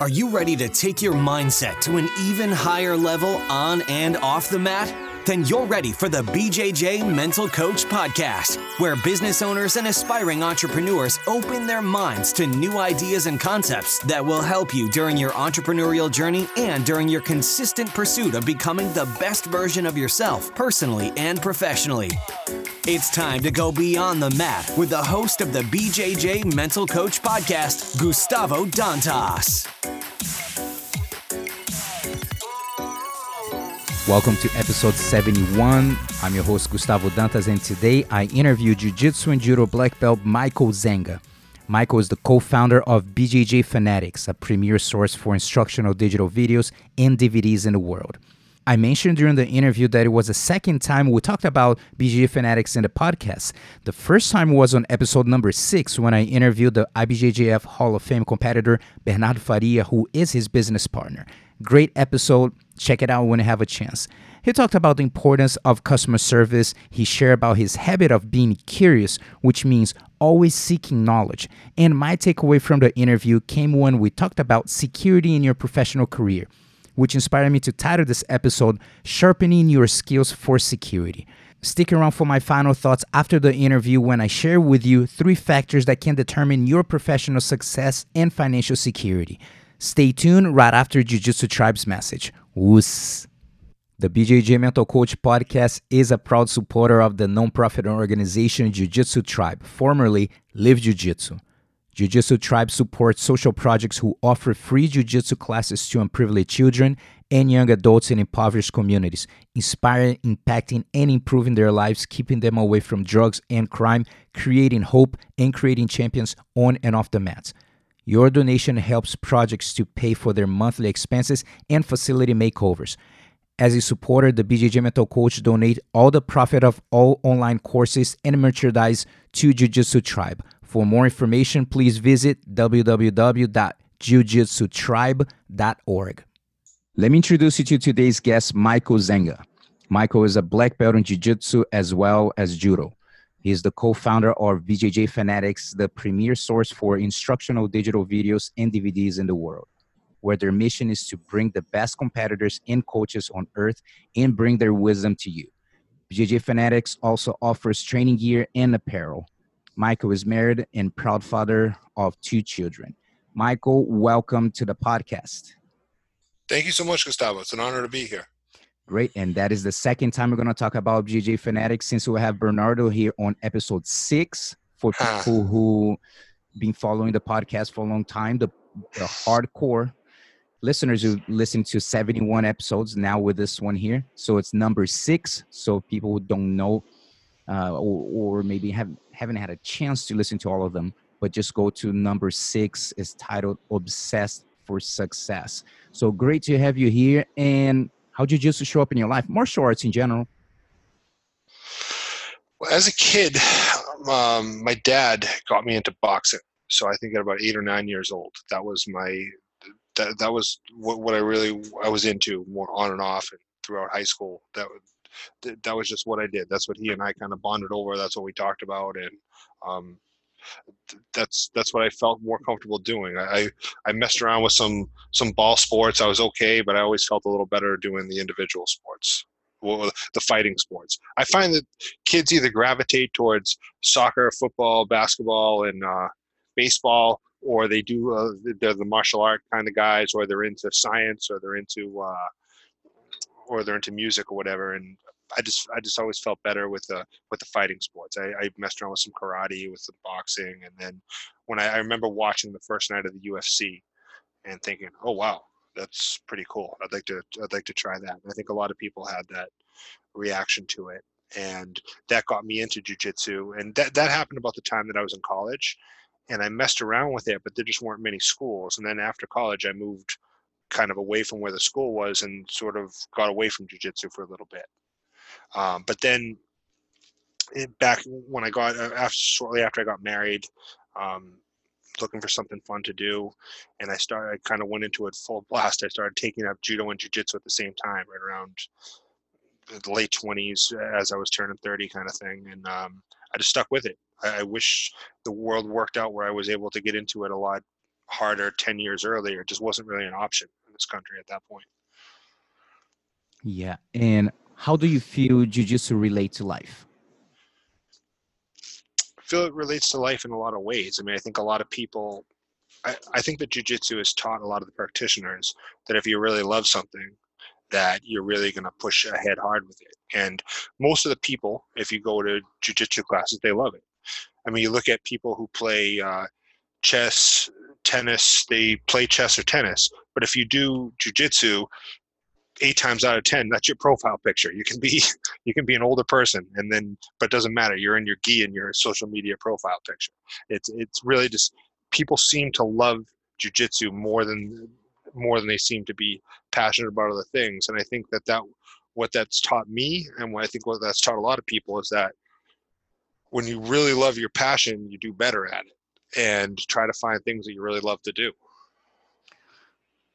Are you ready to take your mindset to an even higher level on and off the mat? Then you're ready for the BJJ Mental Coach Podcast, where business owners and aspiring entrepreneurs open their minds to new ideas and concepts that will help you during your entrepreneurial journey and during your consistent pursuit of becoming the best version of yourself, personally and professionally. It's time to go beyond the mat with the host of the BJJ Mental Coach Podcast, Gustavo Dantas. Welcome to episode 71. I'm your host, Gustavo Dantas, and today I interview Jiu Jitsu and Judo black belt Michael Zenga. Michael is the co founder of BJJ Fanatics, a premier source for instructional digital videos and DVDs in the world. I mentioned during the interview that it was the second time we talked about BJJ Fanatics in the podcast. The first time was on episode number six when I interviewed the IBJJF Hall of Fame competitor Bernardo Faria, who is his business partner. Great episode. Check it out when you have a chance. He talked about the importance of customer service. He shared about his habit of being curious, which means always seeking knowledge. And my takeaway from the interview came when we talked about security in your professional career, which inspired me to title this episode Sharpening Your Skills for Security. Stick around for my final thoughts after the interview when I share with you three factors that can determine your professional success and financial security. Stay tuned right after Jiu Jitsu Tribe's message. Oss. The BJJ Mental Coach podcast is a proud supporter of the nonprofit organization Jiu Jitsu Tribe, formerly Live Jiu Jitsu. Jiu Jitsu Tribe supports social projects who offer free Jiu Jitsu classes to unprivileged children and young adults in impoverished communities, inspiring, impacting, and improving their lives, keeping them away from drugs and crime, creating hope, and creating champions on and off the mats. Your donation helps projects to pay for their monthly expenses and facility makeovers. As a supporter, the BJJ Mental Coach donate all the profit of all online courses and merchandise to Jiu Jitsu Tribe. For more information, please visit www.jiujitsutribe.org. Let me introduce you to today's guest, Michael Zenga. Michael is a black belt in Jiu Jitsu as well as Judo. He is the co-founder of BJJ Fanatics, the premier source for instructional digital videos and DVDs in the world, where their mission is to bring the best competitors and coaches on earth and bring their wisdom to you. BJJ Fanatics also offers training gear and apparel. Michael is married and proud father of two children. Michael, welcome to the podcast. Thank you so much, Gustavo. It's an honor to be here. Great. And that is the second time we're going to talk about BJJ Fanatics since we have Bernardo here on episode six for people who been following the podcast for a long time. The, the hardcore listeners who listen to 71 episodes now with this one here. So it's number six. So people who don't know uh, or, or maybe have, haven't had a chance to listen to all of them, but just go to number six is titled Obsessed for Success. So great to have you here. And how did jiu-jitsu show up in your life? Martial arts in general. Well, as a kid, um, my dad got me into boxing. So I think at about eight or nine years old, that was my that that was what, what I really I was into more on and off and throughout high school. That that was just what I did. That's what he and I kind of bonded over. That's what we talked about, and um, that's that's what I felt more comfortable doing. I I messed around with some some ball sports. I was okay, but I always felt a little better doing the individual sports, well, the fighting sports. I find that kids either gravitate towards soccer, football, basketball, and uh, baseball, or they do uh, they're the martial art kind of guys, or they're into science, or they're into uh, or they're into music or whatever. And I just I just always felt better with the with the fighting sports. I, I messed around with some karate, with some boxing, and then when I, I remember watching the first night of the UFC and thinking, oh wow, that's pretty cool. I'd like to I'd like to try that. And I think a lot of people had that reaction to it, and that got me into jujitsu. And that that happened about the time that I was in college, and I messed around with it, but there just weren't many schools. And then after college, I moved kind of away from where the school was and sort of got away from jujitsu for a little bit. Um, but then it, back when I got uh, after shortly after I got married, um, looking for something fun to do, and I started. I kind of went into it full blast. I started taking up judo and jujitsu at the same time, right around the late twenties, as I was turning thirty, kind of thing, and um, I just stuck with it. I, I wish the world worked out where I was able to get into it a lot harder 10 years earlier. It just wasn't really an option this country at that point. Yeah. And how do you feel jiu-jitsu relate to life? I feel it relates to life in a lot of ways. I mean, I think a lot of people, I, I think that jujitsu has taught a lot of the practitioners that if you really love something, that you're really going to push ahead hard with it. And most of the people, if you go to jujitsu classes, they love it. I mean, you look at people who play uh, chess, tennis, they play chess or tennis. But if you do jujitsu, eight times out of ten, that's your profile picture. You can be you can be an older person, and then but it doesn't matter. You're in your gi and your social media profile picture. It's it's really just people seem to love jujitsu more than more than they seem to be passionate about other things. And I think that that what that's taught me, and what I think what that's taught a lot of people is that when you really love your passion, you do better at it, and try to find things that you really love to do.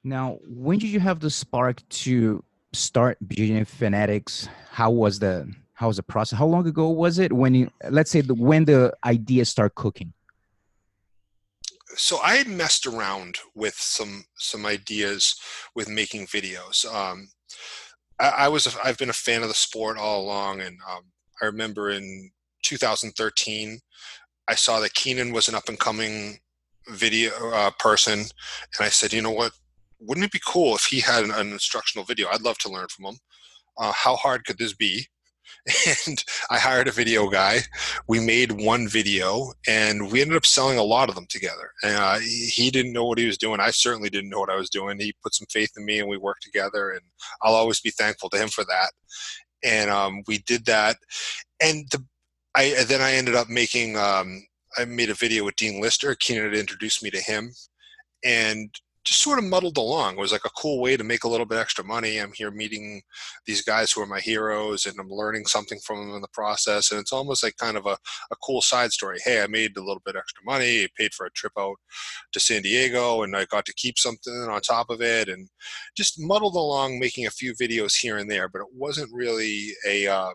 Now, when did you have the spark to start BJJ Fanatics? How was the how was the process? How long ago was it when you let's say the when the idea start cooking? So I had messed around with some some ideas with making videos. Um, I, I was a, I've been a fan of the sport all along, and um, I remember in 2013 I saw that Keenan was an up and coming video uh, person, and I said, you know what, wouldn't it be cool if he had an, an instructional video? I'd love to learn from him. Uh, how hard could this be? And I hired a video guy. We made one video, and we ended up selling a lot of them together. And uh, he didn't know what he was doing. I certainly didn't know what I was doing. He put some faith in me, and we worked together. And I'll always be thankful to him for that. And um, we did that. And the, I then I ended up making. Um, I made a video with Dean Lister. Keenan had introduced me to him, and just sort of muddled along. It was like a cool way to make a little bit extra money. I'm here meeting these guys who are my heroes and I'm learning something from them in the process. And it's almost like kind of a, a cool side story. Hey, I made a little bit extra money, I paid for a trip out to San Diego and I got to keep something on top of it and just muddled along making a few videos here and there, but it wasn't really a, um,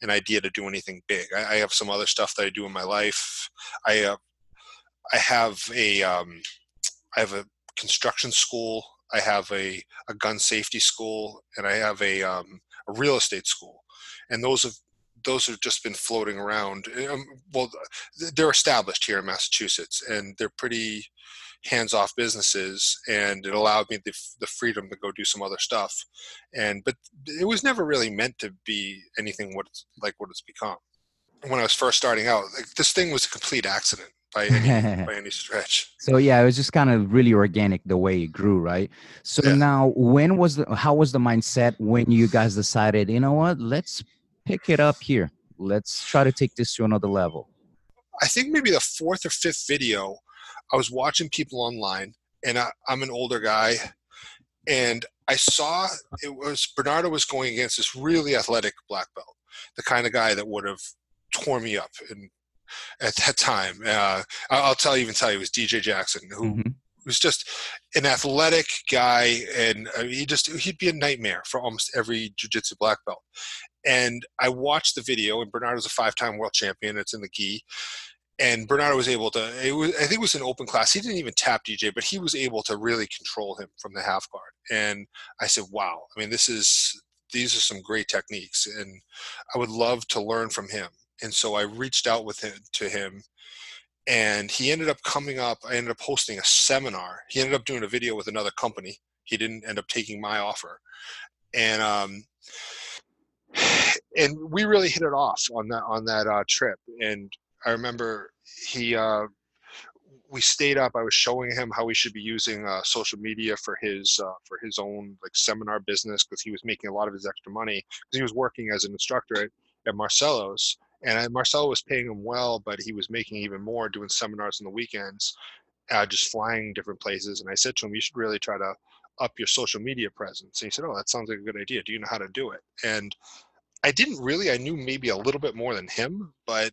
an idea to do anything big. I, I, have some other stuff that I do in my life. I, uh, I have a, um, I have a construction school. I have a, a gun safety school, and I have a, um, a real estate school. And those have those have just been floating around. Um, well, they're established here in Massachusetts, and they're pretty hands-off businesses, and it allowed me the, the freedom to go do some other stuff. And but it was never really meant to be anything what like what it's become. When I was first starting out, like, this thing was a complete accident by any by any stretch. So yeah, it was just kind of really organic the way it grew, right? So yeah. now, when was the how was the mindset when you guys decided, you know what, let's pick it up here, let's try to take this to another level. I think maybe the fourth or fifth video, I was watching people online, and I, I'm an older guy, and I saw it was Bernardo was going against this really athletic black belt, the kind of guy that would have tore me up and at that time. Uh, I'll tell you, even tell you, it was DJ Jackson, who mm-hmm. was just an athletic guy, and uh, he just he'd be a nightmare for almost every jiu-jitsu black belt. And I watched the video, and Bernardo's a five-time world champion. It's in the gi. And Bernardo was able to. It was, I think, it was an open class. He didn't even tap DJ, but he was able to really control him from the half guard. And I said, "Wow! I mean, this is these are some great techniques, and I would love to learn from him." And so I reached out with him to him and he ended up coming up I ended up hosting a seminar. He ended up doing a video with another company. He didn't end up taking my offer. And um and we really hit it off on that on that uh, trip. And I remember he uh we stayed up. I was showing him how he should be using uh, social media for his uh, for his own like seminar business because he was making a lot of his extra money because he was working as an instructor at, at Marcelo's and Marcelo was paying him well, but he was making even more doing seminars on the weekends, uh, just flying different places. And I said to him, "You should really try to up your social media presence." And he said, "Oh, that sounds like a good idea. Do you know how to do it?" And I didn't really. I knew maybe a little bit more than him, but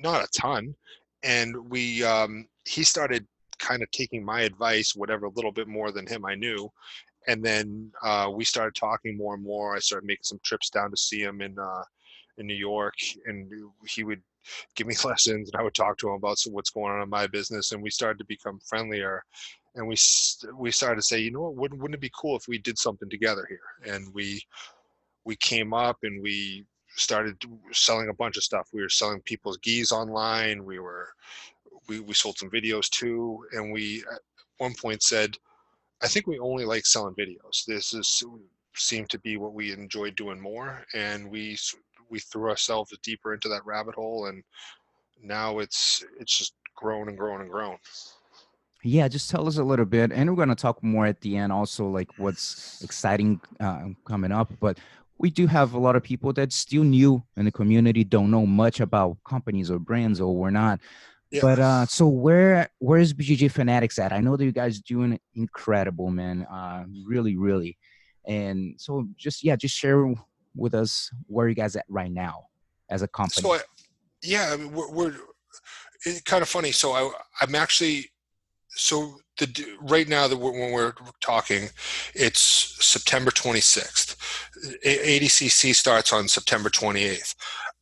not a ton. And we, um, he started kind of taking my advice, whatever little bit more than him I knew. And then uh, we started talking more and more. I started making some trips down to see him in uh, in New York, and he would give me lessons, and I would talk to him about what's going on in my business, and we started to become friendlier. And we we started to say, you know what, wouldn't wouldn't it be cool if we did something together here? And we we came up and we started selling a bunch of stuff. We were selling people's gis online. We were we we sold some videos too, and we at one point said, I think we only like selling videos. This is seemed to be what we enjoyed doing more, and we we threw ourselves deeper into that rabbit hole, and now it's it's just grown and grown and grown. Yeah, just tell us a little bit, and we're going to talk more at the end. Also, like what's exciting uh, coming up, but we do have a lot of people that still new in the community, don't know much about companies or brands, or we're not. Yeah. But uh, so where where is BJJ Fanatics at? I know that you guys doing incredible, man. Uh, really, really. And so just yeah, just share with us where are you guys at right now as a company. So I, yeah, I mean, we're, we're it's kind of funny. So I I'm actually so the right now that when we're talking, it's September 26th. ADCC starts on September 28th.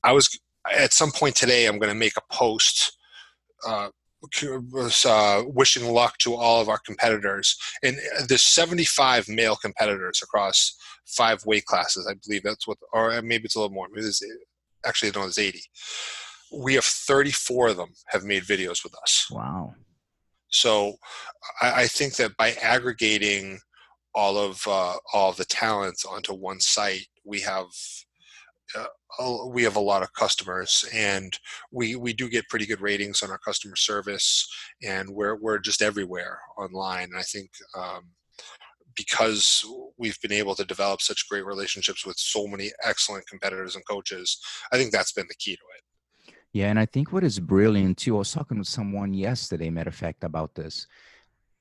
I was at some point today. I'm going to make a post. Uh, uh, wishing luck to all of our competitors, and there's 75 male competitors across five weight classes. I believe that's what, or maybe it's a little more. Maybe it's, actually, no, it's 80. We have 34 of them have made videos with us. Wow. So I, I think that by aggregating all of uh, all of the talents onto one site, we have uh, we have a lot of customers, and we we do get pretty good ratings on our customer service, and we're we're just everywhere online. And I think. Um, because we've been able to develop such great relationships with so many excellent competitors and coaches, I think that's been the key to it. Yeah, and I think what is brilliant too, I was talking with someone yesterday, matter of fact, about this,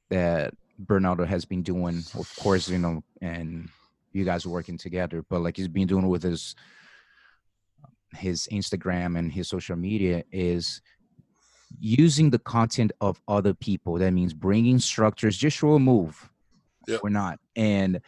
that Bernardo has been doing, of course, you know, and you guys are working together, but like he's been doing with his his Instagram and his social media is using the content of other people. That means bringing structures, just show a move. Yep. We're not. And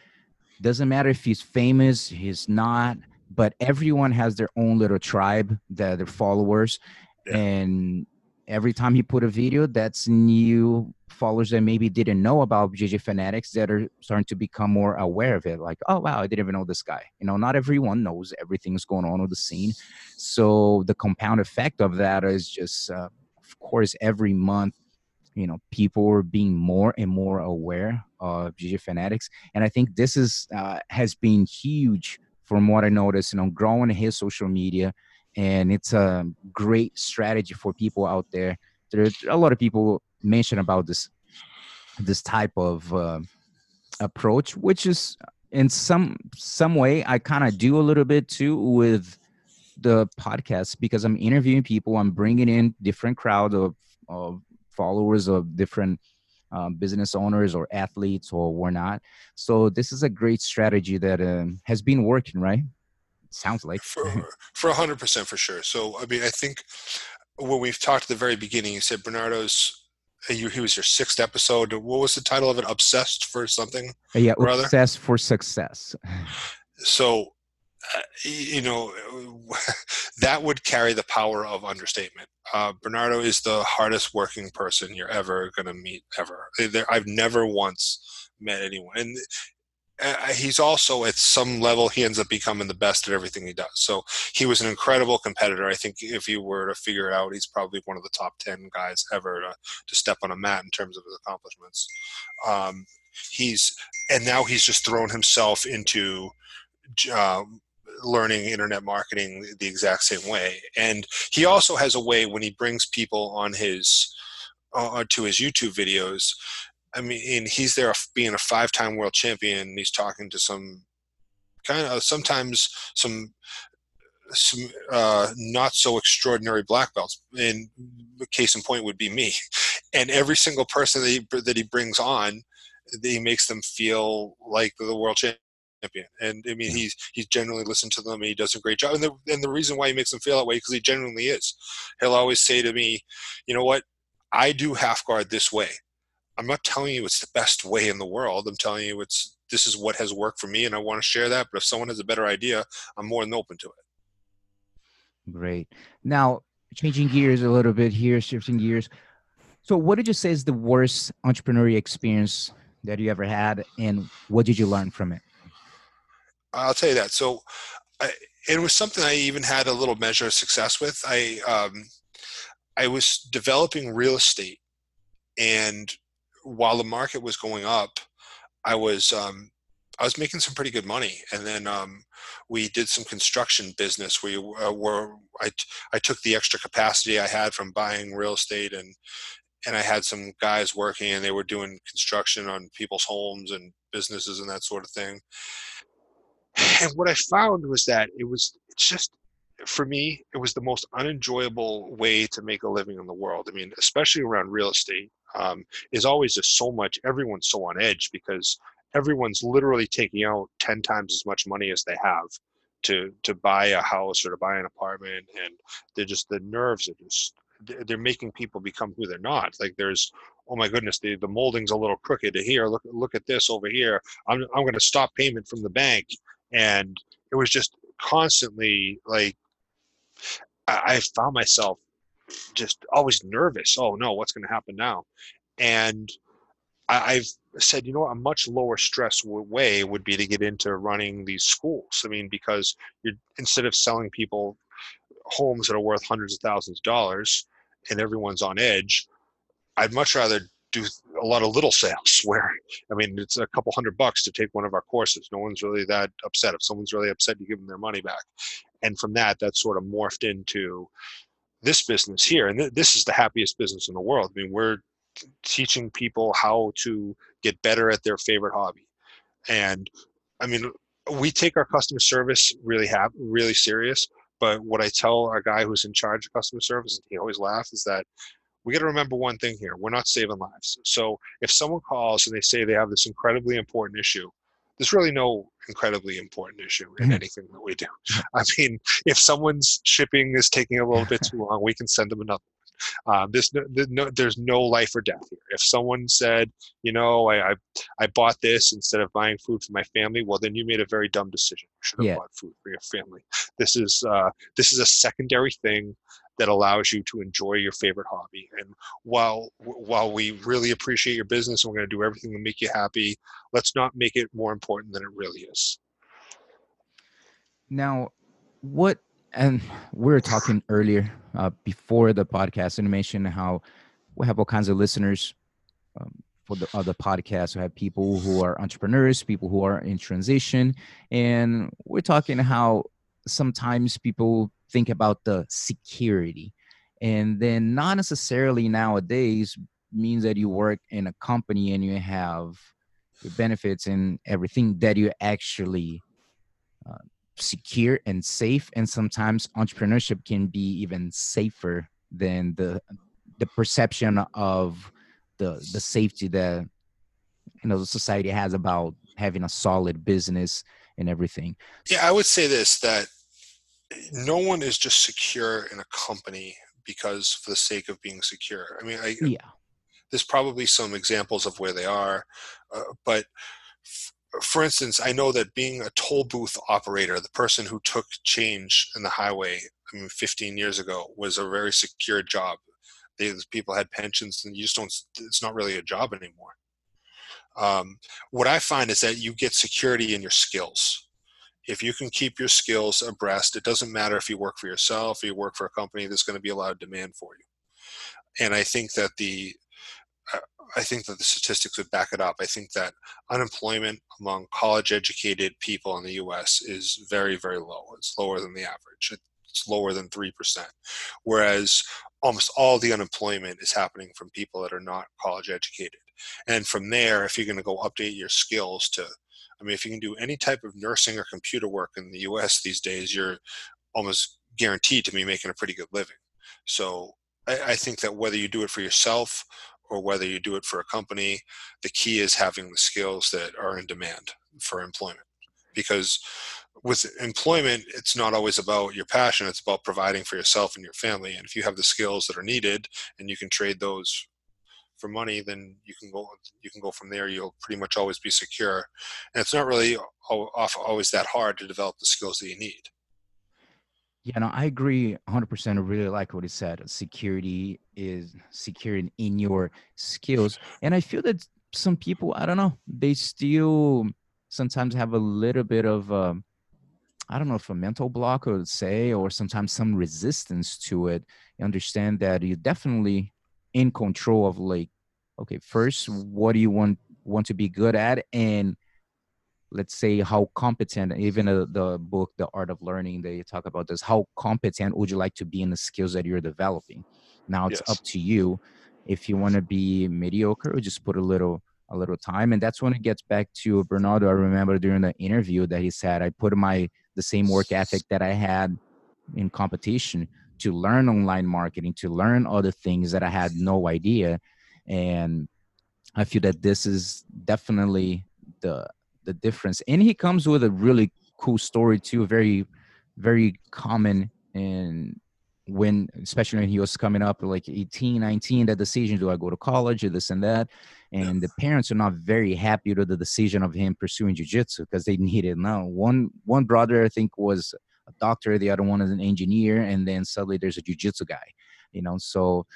doesn't matter if he's famous, he's not but everyone has their own little tribe that their followers yeah. and every time he put a video that's new followers that maybe didn't know about BJJ fanatics that are starting to become more aware of it like oh wow i didn't even know this guy you know not everyone knows everything's going on with the scene so the compound effect of that is just uh, of course every month you know people were being more and more aware of BJJ fanatics. And i think this is uh, has been huge from what I noticed, you know, growing his social media, and it's a great strategy for people out there. There's a lot of people mention about this this type of uh, approach, which is in some some way I kind of do a little bit too with the podcast because I'm interviewing people, I'm bringing in different crowd of, of followers of different um, business owners or athletes or whatnot. So this is a great strategy that um, has been working, right? Sounds like for for hundred percent for sure. So I mean, I think when we've talked at the very beginning, you said Bernardo's. Uh, you, he was your sixth episode. What was the title of it? Obsessed for something? Yeah, yeah, obsessed for success. So uh, you know, that would carry the power of understatement. Uh, Bernardo is the hardest working person you're ever going to meet, ever. I've never once met anyone. And uh, he's also, at some level, he ends up becoming the best at everything he does. So he was an incredible competitor. I think if you were to figure it out, he's probably one of the top 10 guys ever to, to step on a mat in terms of his accomplishments. Um, he's, and now he's just thrown himself into um, learning internet marketing the exact same way. And he also has a way when he brings people on his uh, to his YouTube videos. I mean, he's there being a five-time world champion. he's talking to some kind of sometimes some some uh, not so extraordinary black belts. And case in point would be me. And every single person that he, that he brings on, he makes them feel like the world champion champion. And I mean, he's he's genuinely listened to them and he does a great job. And the and the reason why he makes them feel that way because he genuinely is. He'll always say to me, you know what, I do half guard this way. I'm not telling you it's the best way in the world. I'm telling you it's this is what has worked for me, and I want to share that. But if someone has a better idea, I'm more than open to it. Great. Now, changing gears a little bit here, shifting gears. So, what did you say is the worst entrepreneurial experience that you ever had, and what did you learn from it? I'll tell you that. So, I, it was something I even had a little measure of success with. I um, I was developing real estate, and while the market was going up, I was um, I was making some pretty good money, and then um, we did some construction business. We uh, were I I took the extra capacity I had from buying real estate, and and I had some guys working, and they were doing construction on people's homes and businesses and that sort of thing. And what I found was that it was just for me, it was the most unenjoyable way to make a living in the world. I mean, especially around real estate, um, is always just so much. Everyone's so on edge because everyone's literally taking out 10 times as much money as they have to to buy a house or to buy an apartment and they're just the nerves are just they're making people become who they're not like there's oh my goodness the, the molding's a little crooked here look look at this over here i'm, I'm going to stop payment from the bank and it was just constantly like I, found myself just always nervous oh no what's going to happen now and I, have said, you know, a much lower stress way would be to get into running these schools. I mean, because you're instead of selling people homes that are worth hundreds of thousands of dollars and everyone's on edge, I'd much rather do a lot of little sales where I mean it's a couple hundred bucks to take one of our courses. No one's really that upset. If someone's really upset, you give them their money back. And from that, that sort of morphed into this business here. And th- this is the happiest business in the world. I mean, we're teaching people how to get better at their favorite hobby. And I mean, we take our customer service really have really serious. But what I tell our guy who's in charge of customer service, he always laughs, is that we got to remember one thing here: we're not saving lives. So if someone calls and they say they have this incredibly important issue, there's really no incredibly important issue in mm-hmm. anything that we do. I mean, if someone's shipping is taking a little bit too long, we can send them another um, there's no, no, there's no life or death here. If someone said, you know, I, I, I bought this instead of buying food for my family, well, then you made a very dumb decision. You should have yeah. bought food for your family. This is uh, this is a secondary thing that allows you to enjoy your favorite hobby. And while while we really appreciate your business and we're going to do everything to make you happy, let's not make it more important than it really is. Now, what and we were talking earlier uh, before the podcast animation how we have all kinds of listeners um, for the other podcasts. We have people who are entrepreneurs, people who are in transition, and we're talking how sometimes people think about the security, and then not necessarily nowadays means that you work in a company and you have benefits and everything that you actually uh, secure and safe. And sometimes entrepreneurship can be even safer than the the perception of the the safety that you know the society has about having a solid business and everything. Yeah i would say this that no one is just secure in a company because for the sake of being secure i mean I, yeah there's probably some examples of where they are uh, but for instance, I know that being a toll booth operator, the person who took change in the highway, I mean, 15 years ago, was a very secure job. They, people had pensions, and you just don't. It's not really a job anymore. Um, what I find is that you get security in your skills. If you can keep your skills abreast, it doesn't matter if you work for yourself, or you work for a company. There's going to be a lot of demand for you. And I think that the uh, I think that the statistics would back it up. I think that unemployment among college educated people in the US is very, very low. It's lower than the average. It's lower than 3%. Whereas almost all the unemployment is happening from people that are not college educated. And from there, if you're going to go update your skills to, I mean, if you can do any type of nursing or computer work in the US these days, you're almost guaranteed to be making a pretty good living. So I, I think that whether you do it for yourself or whether you do it for a company, the key is having the skills that are in demand for employment. Because with employment, it's not always about your passion, it's about providing for yourself and your family. And if you have the skills that are needed and you can trade those for money, then you can go you can go from there. You'll pretty much always be secure. And it's not really always that hard to develop the skills that you need. Yeah, no, I agree 100%. I really like what he said. Security is securing in your skills. And I feel that some people, I don't know, they still sometimes have a little bit of, um, I don't know if a mental block or say, or sometimes some resistance to it. You understand that you're definitely in control of like, okay, first, what do you want want to be good at, and let's say how competent even uh, the book the art of learning they talk about this how competent would you like to be in the skills that you're developing? Now it's yes. up to you if you want to be mediocre just put a little a little time. And that's when it gets back to bernardo. I remember during the interview that he said i put my the same work ethic that i had in competition to learn online marketing to learn other things that i had no idea and i feel that this is definitely the the difference. And he comes with a really cool story too, very, very common and when especially when he was coming up like 18 19 that decision do i go to college or this and that and the parents are not very happy with the decision of him pursuing jiu-jitsu because they needed it. now one one brother i think was a doctor the other one is an engineer and then suddenly there's a jiu-jitsu guy you know so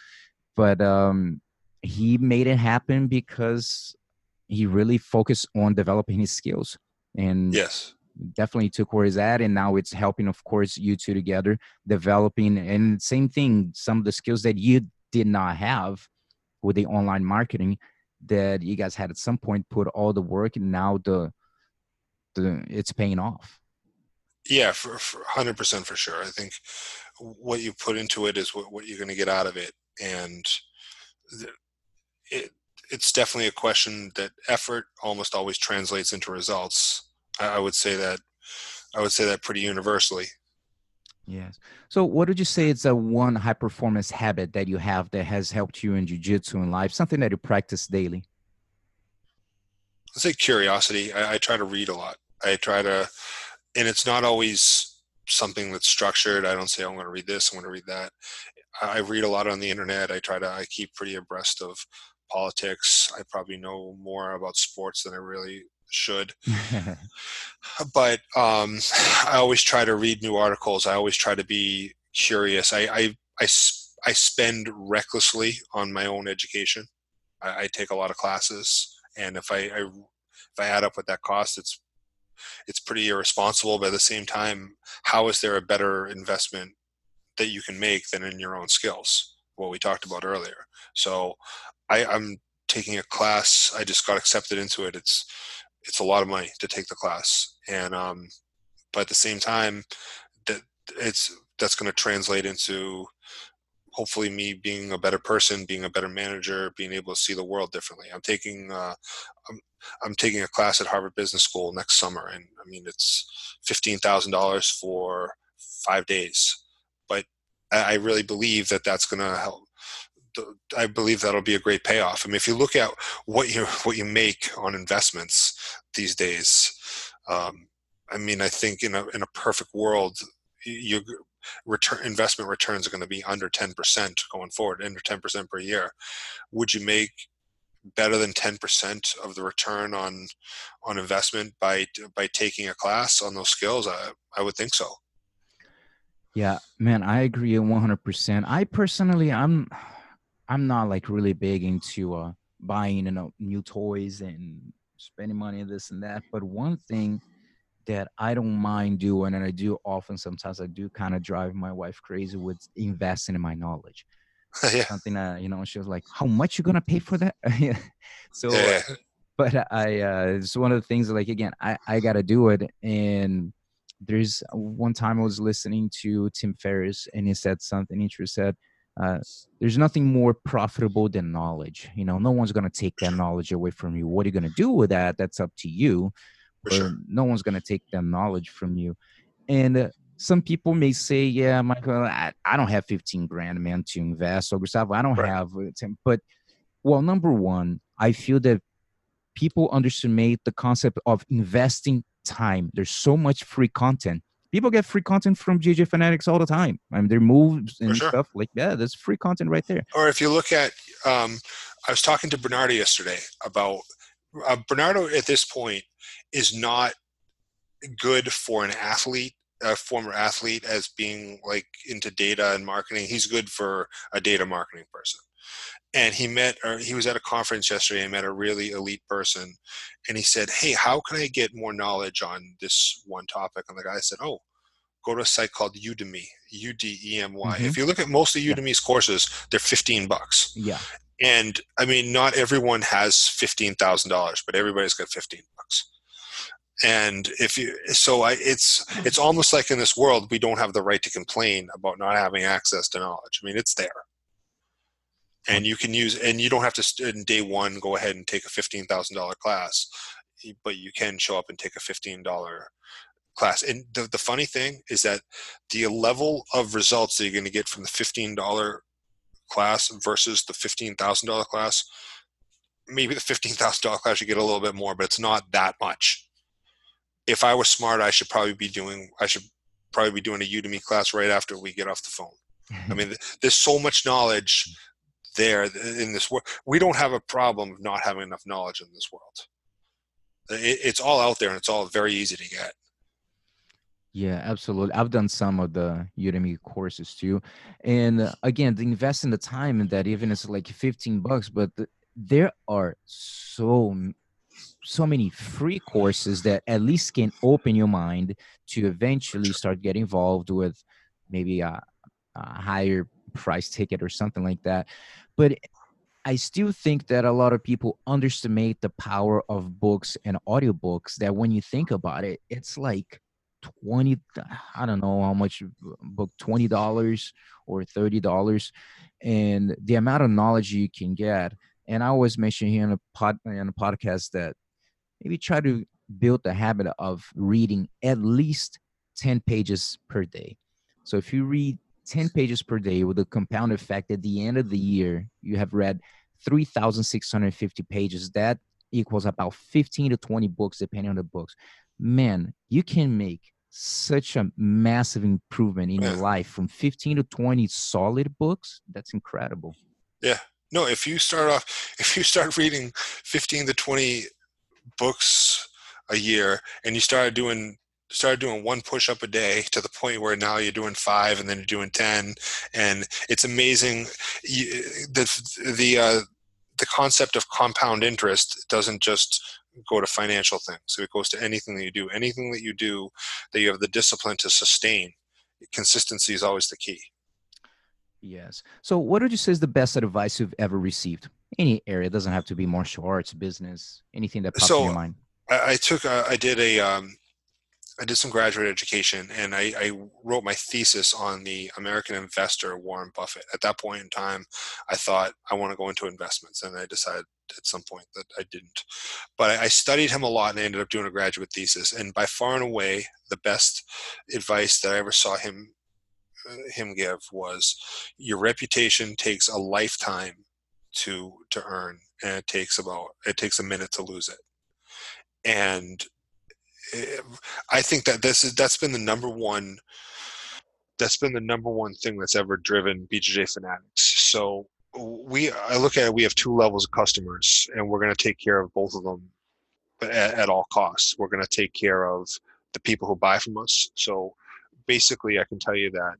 but um he made it happen because he really focused on developing his skills and yes. definitely took where he's at and now it's helping of course you two together developing and same thing some of the skills that you did not have with the online marketing that you guys had at some point put all the work and now the the it's paying off yeah for, for 100% for sure i think what you put into it is what, what you're going to get out of it and it, it's definitely a question that effort almost always translates into results. I, I would say that I would say that pretty universally. Yes. So, what would you say is a one high performance habit that you have that has helped you in jujitsu in life? Something that you practice daily. I say curiosity. I, I, try to read a lot. I try to, and it's not always something that's structured. I don't say I'm going to read this. I'm going to read that. I read a lot on the internet. I try to. I keep pretty abreast of politics. I probably know more about sports than I really should. but um, I always try to read new articles. I always try to be curious. I, I, I, I spend recklessly on my own education. I, I, take a lot of classes, and if I, I if I add up what that costs, it's it's pretty irresponsible. But at the same time, how is there a better investment that you can make than in your own skills? What we talked about earlier. So I, I'm taking a class. I just got accepted into it. It's it's a lot of money to take the class, and um, but at the same time, that it's that's going to translate into hopefully me being a better person, being a better manager, being able to see the world differently. I'm taking uh, I'm, I'm taking a class at Harvard Business School next summer, and I mean it's fifteen thousand dollars for five days, but I really believe that that's going to help I believe that'll be a great payoff. I mean, if you look at what you what you make on investments these days, um, I mean, I think in a in a perfect world, your return investment returns are going to be under ten percent going forward, under ten percent per year. Would you make better than 10% of the return on on investment by by taking a class on those skills i i would think so yeah man i agree 100% i personally i'm I'm not like really big into uh, buying you know new toys and spending money this and that. But one thing that I don't mind doing, and I do often, sometimes I do kind of drive my wife crazy with investing in my knowledge. yeah. Something that you know, she was like, "How much you gonna pay for that?" so, yeah. but I, uh, it's one of the things. Like again, I I gotta do it, and there's one time I was listening to Tim Ferriss, and he said something. He said uh, there's nothing more profitable than knowledge. You know, no one's going to take that knowledge away from you. What are you going to do with that? That's up to you. Sure. No one's going to take that knowledge from you. And uh, some people may say, yeah, Michael, I, I, don't have 15 grand, man, to invest. Or Gustavo, I don't right. have 10. But, well, number one, I feel that people underestimate the concept of investing time. There's so much free content people get free content from BJJ Fanatics all the time. I mean, their moves and sure. stuff like yeah, there's free content right there. Or if you look at, um, I was talking to Bernardo yesterday about uh, Bernardo at this point is not good for an athlete a former athlete as being like into data and marketing. He's good for a data marketing person. And he met, or he was at a conference yesterday and met a really elite person. And he said, Hey, how can I get more knowledge on this one topic? And the guy said, Oh, go to a site called Udemy, U D E M Y. Mhm. If you look at most of Udemy's courses, they're 15 bucks. Yeah. And I mean, not everyone has $15,000, but everybody's got 15 bucks. And if you, so I, it's, it's almost like in this world, we don't have the right to complain about not having access to knowledge. I mean, it's there. And you can use, and you don't have to, in day one, go ahead and take a $15,000 class, but you can show up and take a $15 class. And the, the funny thing is that the level of results that you're going to get from the $15 class versus the $15,000 class, maybe the $15,000 class you get a little bit more, but it's not that much. If I was smart, I should probably be doing, I should probably be doing a Udemy class right after we get off the phone. I mean, there's so much knowledge there in this world. We don't have a problem of not having enough knowledge in this world. It, it's all out there and it's all very easy to get. Yeah, absolutely. I've done some of the Udemy courses too. And uh, again, the invest in the time in that even it's like 15 bucks, but th- there are so so many free courses that at least can open your mind to eventually start getting involved with maybe a, a higher price ticket or something like that. But I still think that a lot of people underestimate the power of books and audiobooks that when you think about it, it's like 20 i don't know how much book $20 or $30 and the amount of knowledge you can get and i always mention here in a pod in a podcast that maybe try to build the habit of reading at least 10 pages per day. So if you read 10 pages per day with a compound effect at the end of the year you have read 3650 pages. That equals about 15 to 20 books depending on the books. Man you can make such a massive improvement in your life from 15 to 20 solid books. That's incredible. Yeah. No, if you start off, if you start reading 15 to 20 books a year and you started doing started doing one push up a day to the point where now you're doing five and then you're doing 10 and it's amazing. You, the the uh, the concept of compound interest doesn't just go to financial things. So it goes to anything that you do. Anything that you do that you have the discipline to sustain consistency is always the key. Yes. So what would you say is the best advice you've ever received any area it doesn't have to be martial arts business anything that pops in your mind I, I took a, I did a um, I did some graduate education and I, I wrote my thesis on the American investor Warren Buffett. At that point in time, I thought I want to go into investments, and I decided at some point that I didn't. But I, I studied him a lot and I ended up doing a graduate thesis. And by far and away, the best advice that I ever saw him uh, him give was your reputation takes a lifetime to to earn and it takes about it takes a minute to lose it. And eh, i think that this is that's been the number one that's been the number one thing that's ever driven bjj fanatics. So we i look at it we have two levels of customers and we're going to take care of both of them at, at all costs. We're going to take care of the people who buy from us. So basically i can tell you that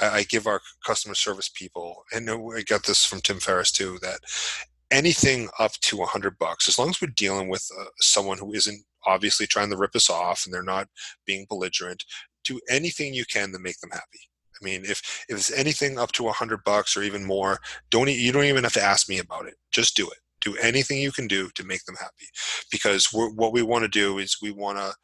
I, I give our customer service people, and I got this from Tim Ferriss too, that anything up to a hundred bucks, as long as we're dealing with uh, someone who isn't obviously trying to rip us off and they're not being belligerent, do anything you can to make them happy. I mean, if if it's anything up to a hundred bucks or even more, don't you don't even have to ask me about it. Just do it. Do anything you can do to make them happy, because what we want to do is we want to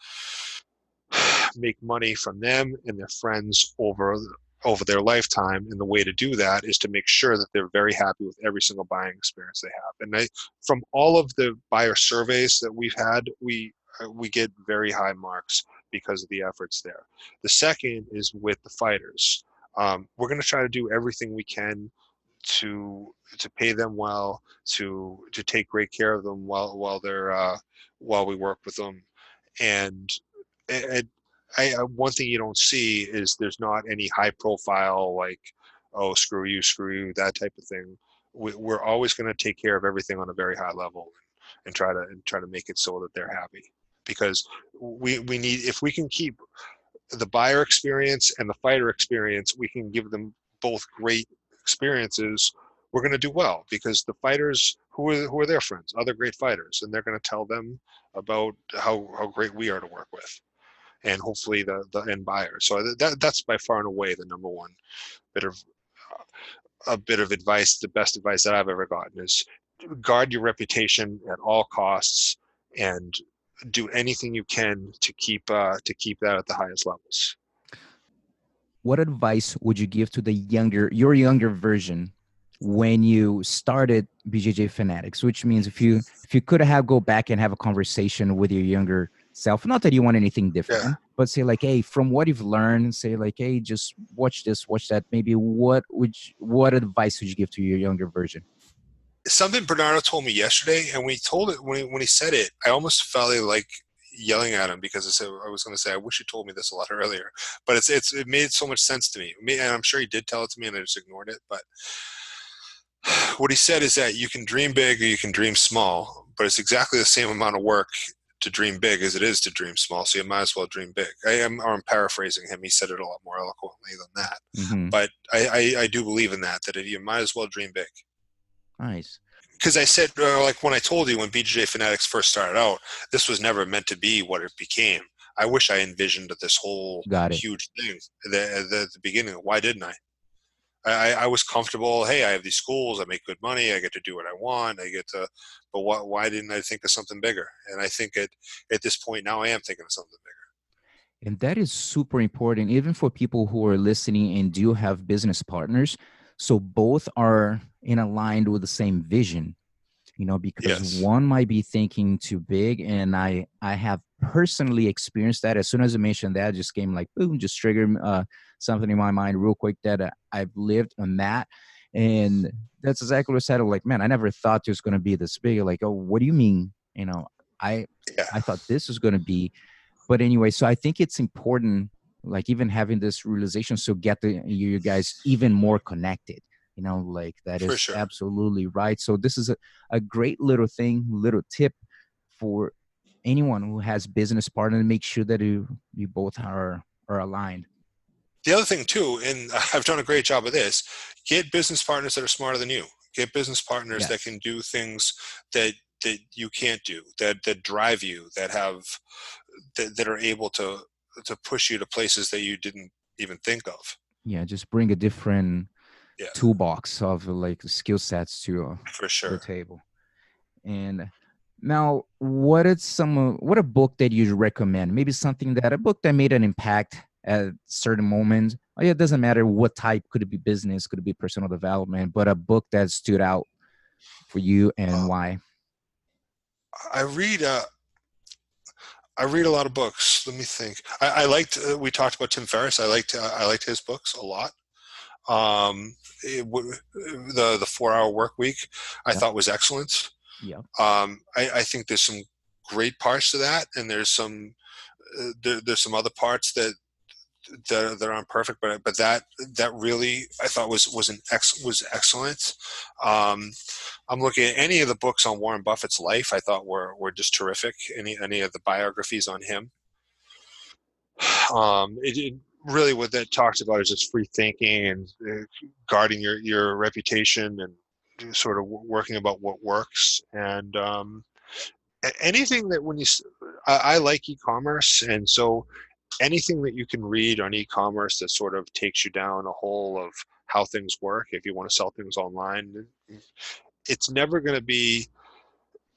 make money from them and their friends over over their lifetime and the way to do that is to make sure that they're very happy with every single buying experience they have. And from all of the buyer surveys that we've had we uh, we get very high marks because of the efforts there. The second is with the fighters. Um, we're going to try to do everything we can to to pay them well to to take great care of them while while they're uh, while we work with them. And it, I, I, one thing you don't see is there's not any high profile like oh screw you screw you that type of thing. We, we're always going to take care of everything on a very high level and, and try to and try to make it so that they're happy. Because we we need if we can keep the buyer experience and the fighter experience, we can give them both great experiences. We're going to do well. Because the fighters who are who are their friends, other great fighters, and they're going to tell them about how how great we are to work with, and hopefully the the end buyer. So that that's by far and away the number one bit of uh, a bit of advice. The best advice that I've ever gotten is guard your reputation at all costs and do anything you can to keep uh, to keep that at the highest levels. What advice would you give to the younger your younger version when you started BJJ Fanatics? Which means if you if you could have go back and have a conversation with your younger self, not that you want anything different, yeah. but say like, hey, from what you've learned, say like, hey, just watch this, watch that. Maybe what would you, what advice would you give to your younger version? something Bernardo told me yesterday, and when he told it, when he, when he said it, I almost felt like yelling at him because I said I was going to say I wish you told me this a lot earlier, but it's it's it made so much sense to me, and I'm sure he did tell it to me, and I just ignored it. But what he said is that you can dream big or you can dream small, but it's exactly the same amount of work to dream big as it is to dream small. So you might as well dream big. I am, I'm paraphrasing him. He said it a lot more eloquently than that. Mm-hmm. But I, I, I, do believe in that, that you might as well dream big. Nice. Because I said, uh, like when I told you when BJJ Fanatics first started out, this was never meant to be what it became. I wish I envisioned this whole huge thing at the, the, the, beginning. Why didn't I? I? I was comfortable. Hey, I have these schools. I make good money. I get to do what I want. I get to. But why, why didn't I think of something bigger? And I think at at this point now I am thinking of something bigger. And that is super important, even for people who are listening and do have business partners so both are in aligned with the same vision you know because yes. one might be thinking too big and i i have personally experienced that as soon as i mentioned that just came like boom just triggered uh, something in my mind real quick that uh, i've lived on that. And that's exactly what i said like man i never thought it was going to be this big. Like oh what do you mean? You know i yeah. i thought this was going to be. But anyway so i think it's important like even having this realization so get the you guys even more connected you know like that is sure. absolutely right. So this is a, a great little thing little tip for anyone who has business partner to make sure that you you both are are aligned the other thing too and i've done a great job of this get business partners that are smarter than you get business partners yes. that can do things that that you can't do that that drive you that have that, that are able to to push you to places that you didn't even think of. Yeah, just bring a different yeah. toolbox of like skill sets to uh, for sure the table. And now, what is some what a book that you recommend? Maybe something that a book that made an impact at certain moments. Oh, yeah, it doesn't matter what type. Could it be business? Could it be personal development? But a book that stood out for you and uh, why? I read. Uh, I read a lot of books. Let me think. I, I liked. Uh, we talked about Tim Ferriss. I liked. Uh, I liked his books a lot. Um, it, the the four hour work week, I yeah. thought was excellent. Yeah. Um, I, I think there's some great parts to that, and there's some uh, there, there's some other parts that that, that aren't perfect, but but that that really I thought was was an ex was excellent. Um, I'm looking at any of the books on Warren Buffett's life. I thought were were just terrific. Any any of the biographies on him. Um, it, it really what that talks about is just free thinking and uh, guarding your your reputation and sort of working about what works and um, anything that when you I, I like e-commerce and so anything that you can read on e-commerce that sort of takes you down a hole of how things work if you want to sell things online it's never going to be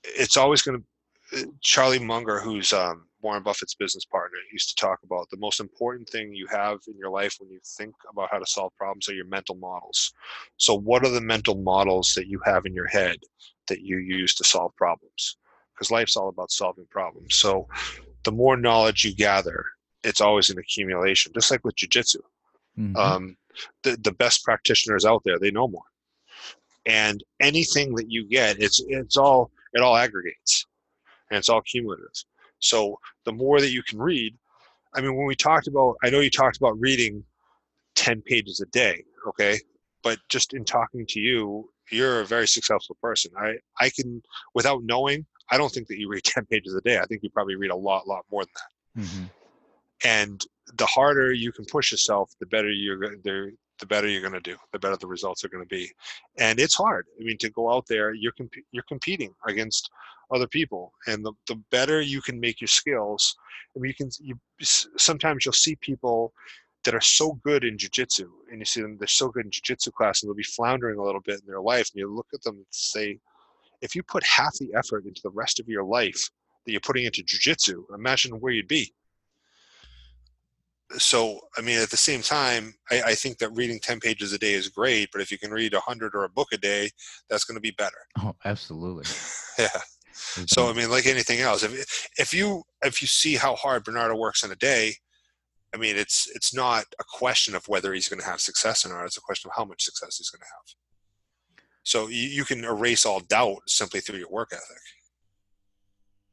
it's always going to charlie munger who's um, warren buffett's business partner used to talk about the most important thing you have in your life when you think about how to solve problems are your mental models. So what are the mental models that you have in your head that you use to solve problems? Because life's all about solving problems. So the more knowledge you gather it's always an accumulation, just like with jujitsu. Mm-hmm. Um, the, the best practitioners out there, they know more. And anything that you get, it's it's all it all aggregates, and it's all cumulative. So the more that you can read, I mean, when we talked about, I know you talked about reading ten pages a day, okay, but just in talking to you, you're a very successful person. I I can, without knowing, I don't think that you read ten pages a day. I think you probably read a lot, lot more than that. Mm-hmm and the harder you can push yourself, the better you're the the better you're going to do, the better the results are going to be. And it's hard. I mean, to go out there, you're comp- you're competing against other people, and the, the better you can make your skills. I mean, you can you sometimes you'll see people that are so good in jujitsu, and you see them they're so good in jujitsu class, and they'll be floundering a little bit in their life, and you look at them and say, if you put half the effort into the rest of your life that you're putting into jujitsu, imagine where you'd be so i mean at the same time I, I, think that reading 10 pages a day is great but if you can read 100 or a book a day that's going to be better. Oh absolutely. Yeah. So i mean like anything else if, if you if you see how hard bernardo works in a day i mean it's it's not a question of whether he's going to have success or not it's a question of how much success he's going to have. So you, you can erase all doubt simply through your work ethic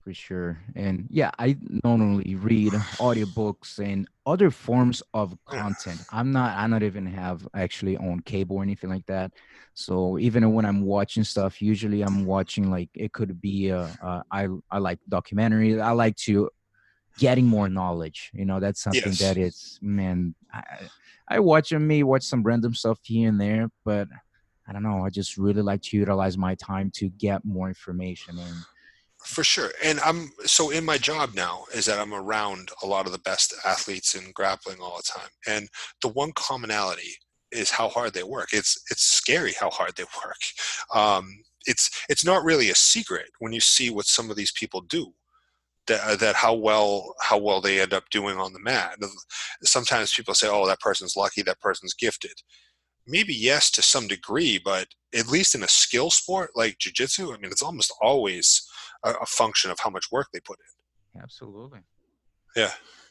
for sure. And yeah i normally read audiobooks and other forms of content. I'm not i not even have actually on cable or anything like that. So even when i'm watching stuff usually i'm watching like it could be uh, uh i i like documentaries i like to getting more knowledge. You know that's something yes. that is man i i watch and may watch some random stuff here and there but i don't know. I just really like to utilize my time to get more information and for sure and i'm so in my job now is that i'm around a lot of the best athletes in grappling all the time and the one commonality is how hard they work. It's it's scary how hard they work. Um, it's it's not really a secret when you see what some of these people do that, uh, that how well how well they end up doing on the mat. Sometimes people say oh that person's lucky that person's gifted. Maybe yes to some degree but at least in a skill sport like jiu-jitsu i mean it's almost always a, a function of how much work they put in. Absolutely. Yeah.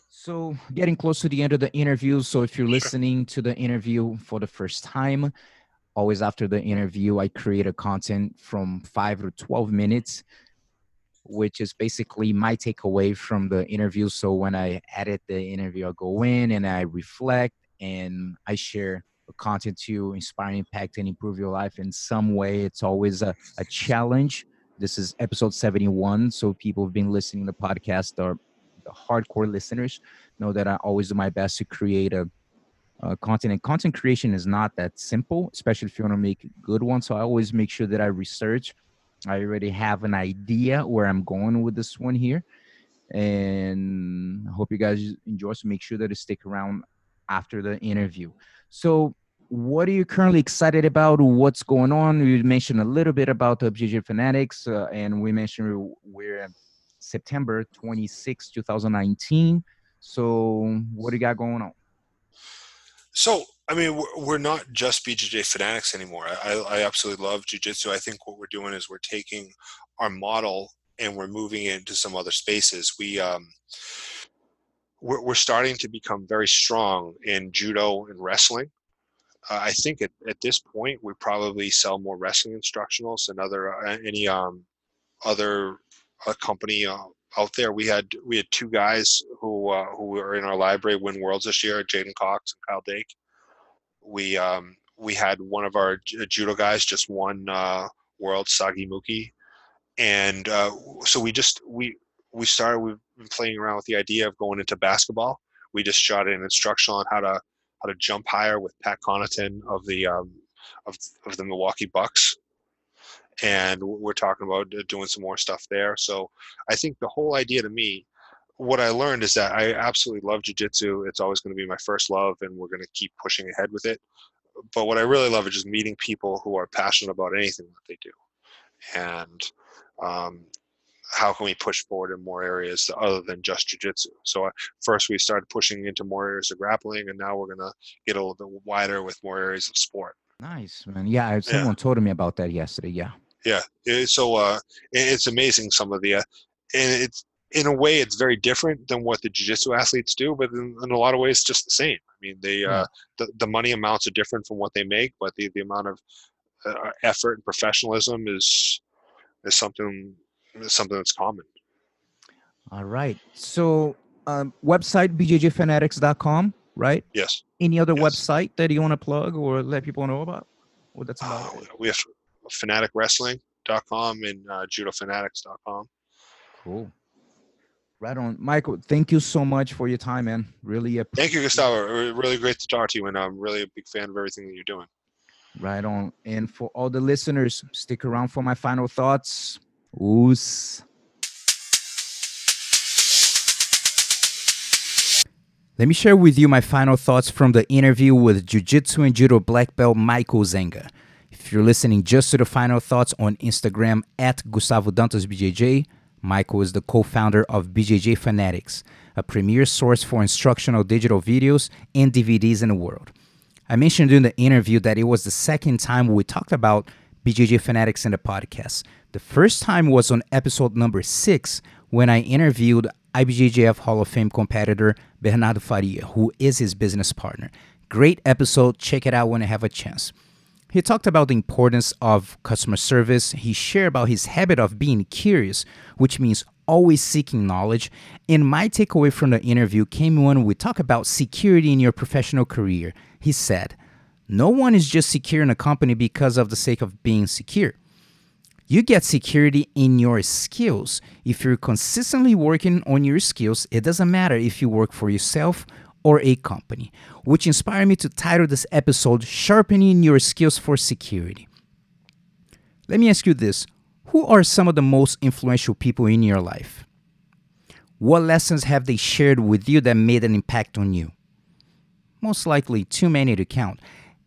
So, getting close to the end of the interview. So, if you're listening to the interview for the first time, always after the interview, I create a content from five to 12 minutes, which is basically my takeaway from the interview. So, when I edit the interview, I go in and I reflect and I share the content to inspire, impact, and improve your life in some way. It's always a, a challenge this is episode 71. So people who've been listening to the podcast are the hardcore listeners know that I always do my best to create a, a content. And content creation is not that simple, especially if you want to make good ones. So I always make sure that I research. I already have an idea where I'm going with this one here. And I hope you guys enjoy. So make sure that you stick around after the interview. So what are you currently excited about? What's going on? You mentioned a little bit about the BJJ Fanatics, uh, and we mentioned we're September 26, 2019. So, what do you got going on? So, I mean, we're not just BJJ Fanatics anymore. I, I absolutely love Jiu Jitsu. I think what we're doing is we're taking our model and we're moving it into some other spaces. We, um, we're, we're starting to become very strong in judo and wrestling uh, I think at, at this point we probably sell more wrestling instructionals than other uh, any um, other uh, company uh, out there. We had we had two guys who uh, who were in our library win worlds this year, J'den Cox and Kyle Dake. We um, we had one of our judo guys just won uh, world Sagi Muki, and so we just we we started we've been playing around with the idea of going into basketball. We just shot an instructional on how to how to jump higher with Pat Connaughton of the um, of, of the Milwaukee Bucks, and we're talking about doing some more stuff there. So I think the whole idea to me, what I learned is that I absolutely love jujitsu. It's always going to be my first love, and we're going to keep pushing ahead with it. But what I really love is just meeting people who are passionate about anything that they do, and um, how can we push forward in more areas other than just jiu-jitsu? So uh, first we started pushing into more areas of grappling and now we're going to get a little bit wider with more areas of sport. Nice man. Yeah someone yeah. told me about that yesterday yeah. Yeah so uh, it's amazing some of the uh, and it's in a way it's very different than what the jiu-jitsu athletes do but in, in a lot of ways it's just the same. I mean they uh, yeah. uh, the, the money amounts are different from what they make but the, the amount of uh, effort and professionalism is is something something that's common. All right. So um, website bjjfanatics.com, right? Yes. Any other yes. website that you want to plug or let people know about? What that's about? Uh, we have fanaticwrestling.com and uh, judofanatics.com. Cool. Right on, Michael. Thank you so much for your time, man. Really, appreciate. thank you, Gustavo. Really great to talk to you, and I'm really a big fan of everything that you're doing. Right on. And for all the listeners, stick around for my final thoughts. Oss. Let me share with you my final thoughts from the interview with Jiu Jitsu and Judo black belt Michael Zenga. If you're listening just to the final thoughts on Instagram at Gustavo Dantas BJJ, Michael is the co founder of BJJ Fanatics, a premier source for instructional digital videos and DVDs in the world. I mentioned during the interview that it was the second time we talked about BJJ Fanatics in the podcast. The first time was on episode number six when I interviewed IBJJF Hall of Fame competitor Bernardo Faria, who is his business partner. Great episode. Check it out when I have a chance. He talked about the importance of customer service. He shared about his habit of being curious, which means always seeking knowledge. And my takeaway from the interview came when we talk about security in your professional career. He said, No one is just secure in a company because of the sake of being secure. You get security in your skills. If you're consistently working on your skills, it doesn't matter if you work for yourself or a company, which inspired me to title this episode Sharpening Your Skills for Security. Let me ask you this Who are some of the most influential people in your life? What lessons have they shared with you that made an impact on you? Most likely, too many to count.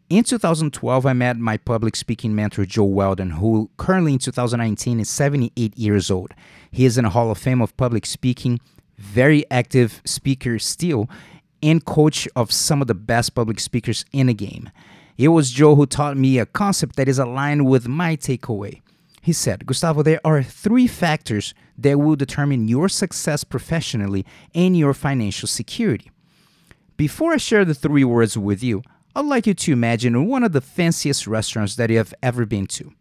In 2012, I met my public speaking mentor, Joe Weldon, who currently in 2019 is 78 years old. He is in the Hall of Fame of public speaking, very active speaker still, and coach of some of the best public speakers in the game. It was Joe who taught me a concept that is aligned with my takeaway. He said, Gustavo, there are three factors that will determine your success professionally and your financial security. Before I share the three words with you, I'd like you to imagine one of the fanciest restaurants that you have ever been to.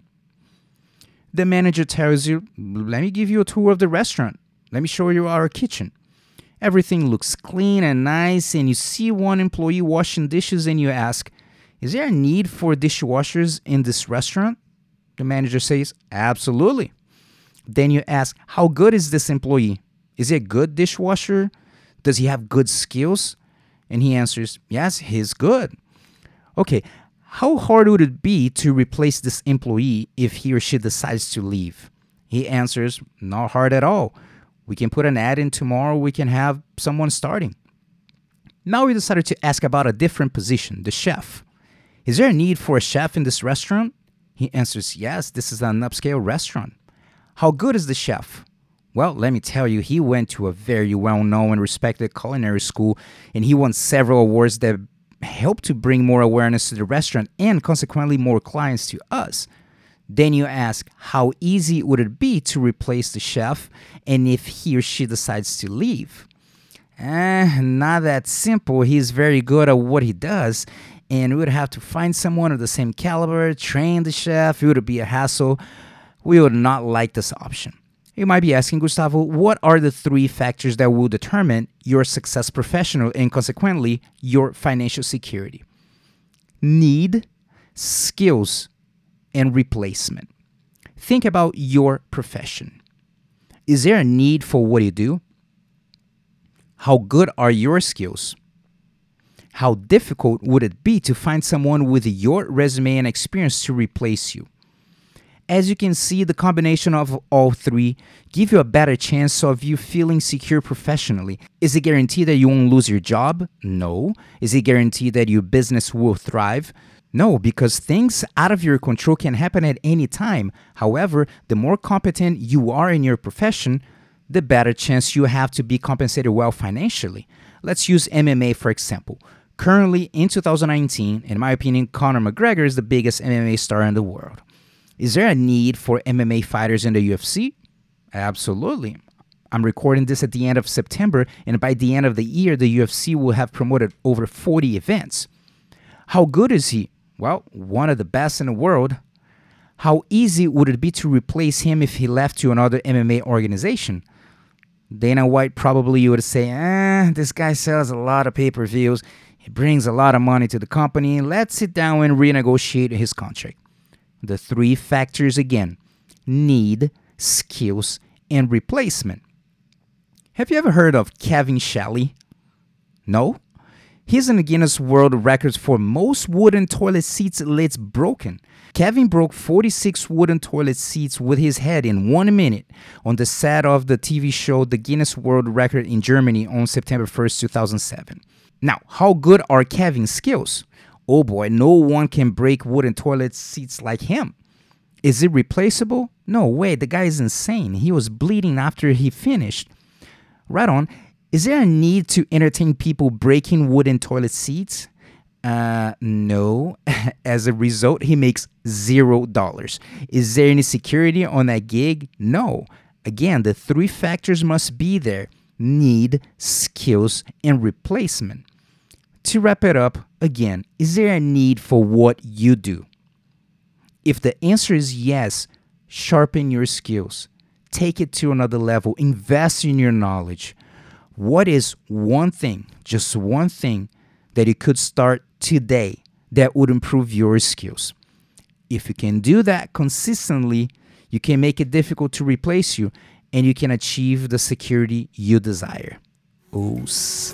The manager tells you, Let me give you a tour of the restaurant. Let me show you our kitchen. Everything looks clean and nice, and you see one employee washing dishes, and you ask, Is there a need for dishwashers in this restaurant? The manager says, Absolutely. Then you ask, How good is this employee? Is he a good dishwasher? Does he have good skills? And he answers, Yes, he's good. Okay, how hard would it be to replace this employee if he or she decides to leave? He answers, Not hard at all. We can put an ad in tomorrow, we can have someone starting. Now we decided to ask about a different position, the chef. Is there a need for a chef in this restaurant? He answers, Yes, this is an upscale restaurant. How good is the chef? Well, let me tell you, he went to a very well known and respected culinary school and he won several awards that helped to bring more awareness to the restaurant and consequently more clients to us. Then you ask, how easy would it be to replace the chef and if he or she decides to leave? Eh, not that simple. He's very good at what he does, and we would have to find someone of the same caliber, train the chef. It would be a hassle. We would not like this option. You might be asking, Gustavo, what are the three factors that will determine your success professional and consequently your financial security? Need, skills, and replacement. Think about your profession. Is there a need for what you do? How good are your skills? How difficult would it be to find someone with your resume and experience to replace you? As you can see, the combination of all three give you a better chance of you feeling secure professionally. Is it guaranteed that you won't lose your job? No. Is it guaranteed that your business will thrive? No, because things out of your control can happen at any time. However, the more competent you are in your profession, the better chance you have to be compensated well financially. Let's use MMA for example. Currently, in 2019, in my opinion, Conor McGregor is the biggest MMA star in the world. Is there a need for MMA fighters in the UFC? Absolutely. I'm recording this at the end of September, and by the end of the year, the UFC will have promoted over 40 events. How good is he? Well, one of the best in the world. How easy would it be to replace him if he left to another MMA organization? Dana White probably would say, eh, this guy sells a lot of pay per views. He brings a lot of money to the company. Let's sit down and renegotiate his contract. The three factors again need, skills, and replacement. Have you ever heard of Kevin Shelley? No? He's in the Guinness World Records for most wooden toilet seats lids broken. Kevin broke 46 wooden toilet seats with his head in one minute on the set of the TV show The Guinness World Record in Germany on September 1st, 2007. Now, how good are Kevin's skills? Oh boy, no one can break wooden toilet seats like him. Is it replaceable? No way, the guy is insane. He was bleeding after he finished. Right on. Is there a need to entertain people breaking wooden toilet seats? Uh, no. As a result, he makes zero dollars. Is there any security on that gig? No. Again, the three factors must be there need, skills, and replacement. To wrap it up, again, is there a need for what you do? If the answer is yes, sharpen your skills, take it to another level, invest in your knowledge. What is one thing, just one thing, that you could start today that would improve your skills? If you can do that consistently, you can make it difficult to replace you and you can achieve the security you desire. Oss.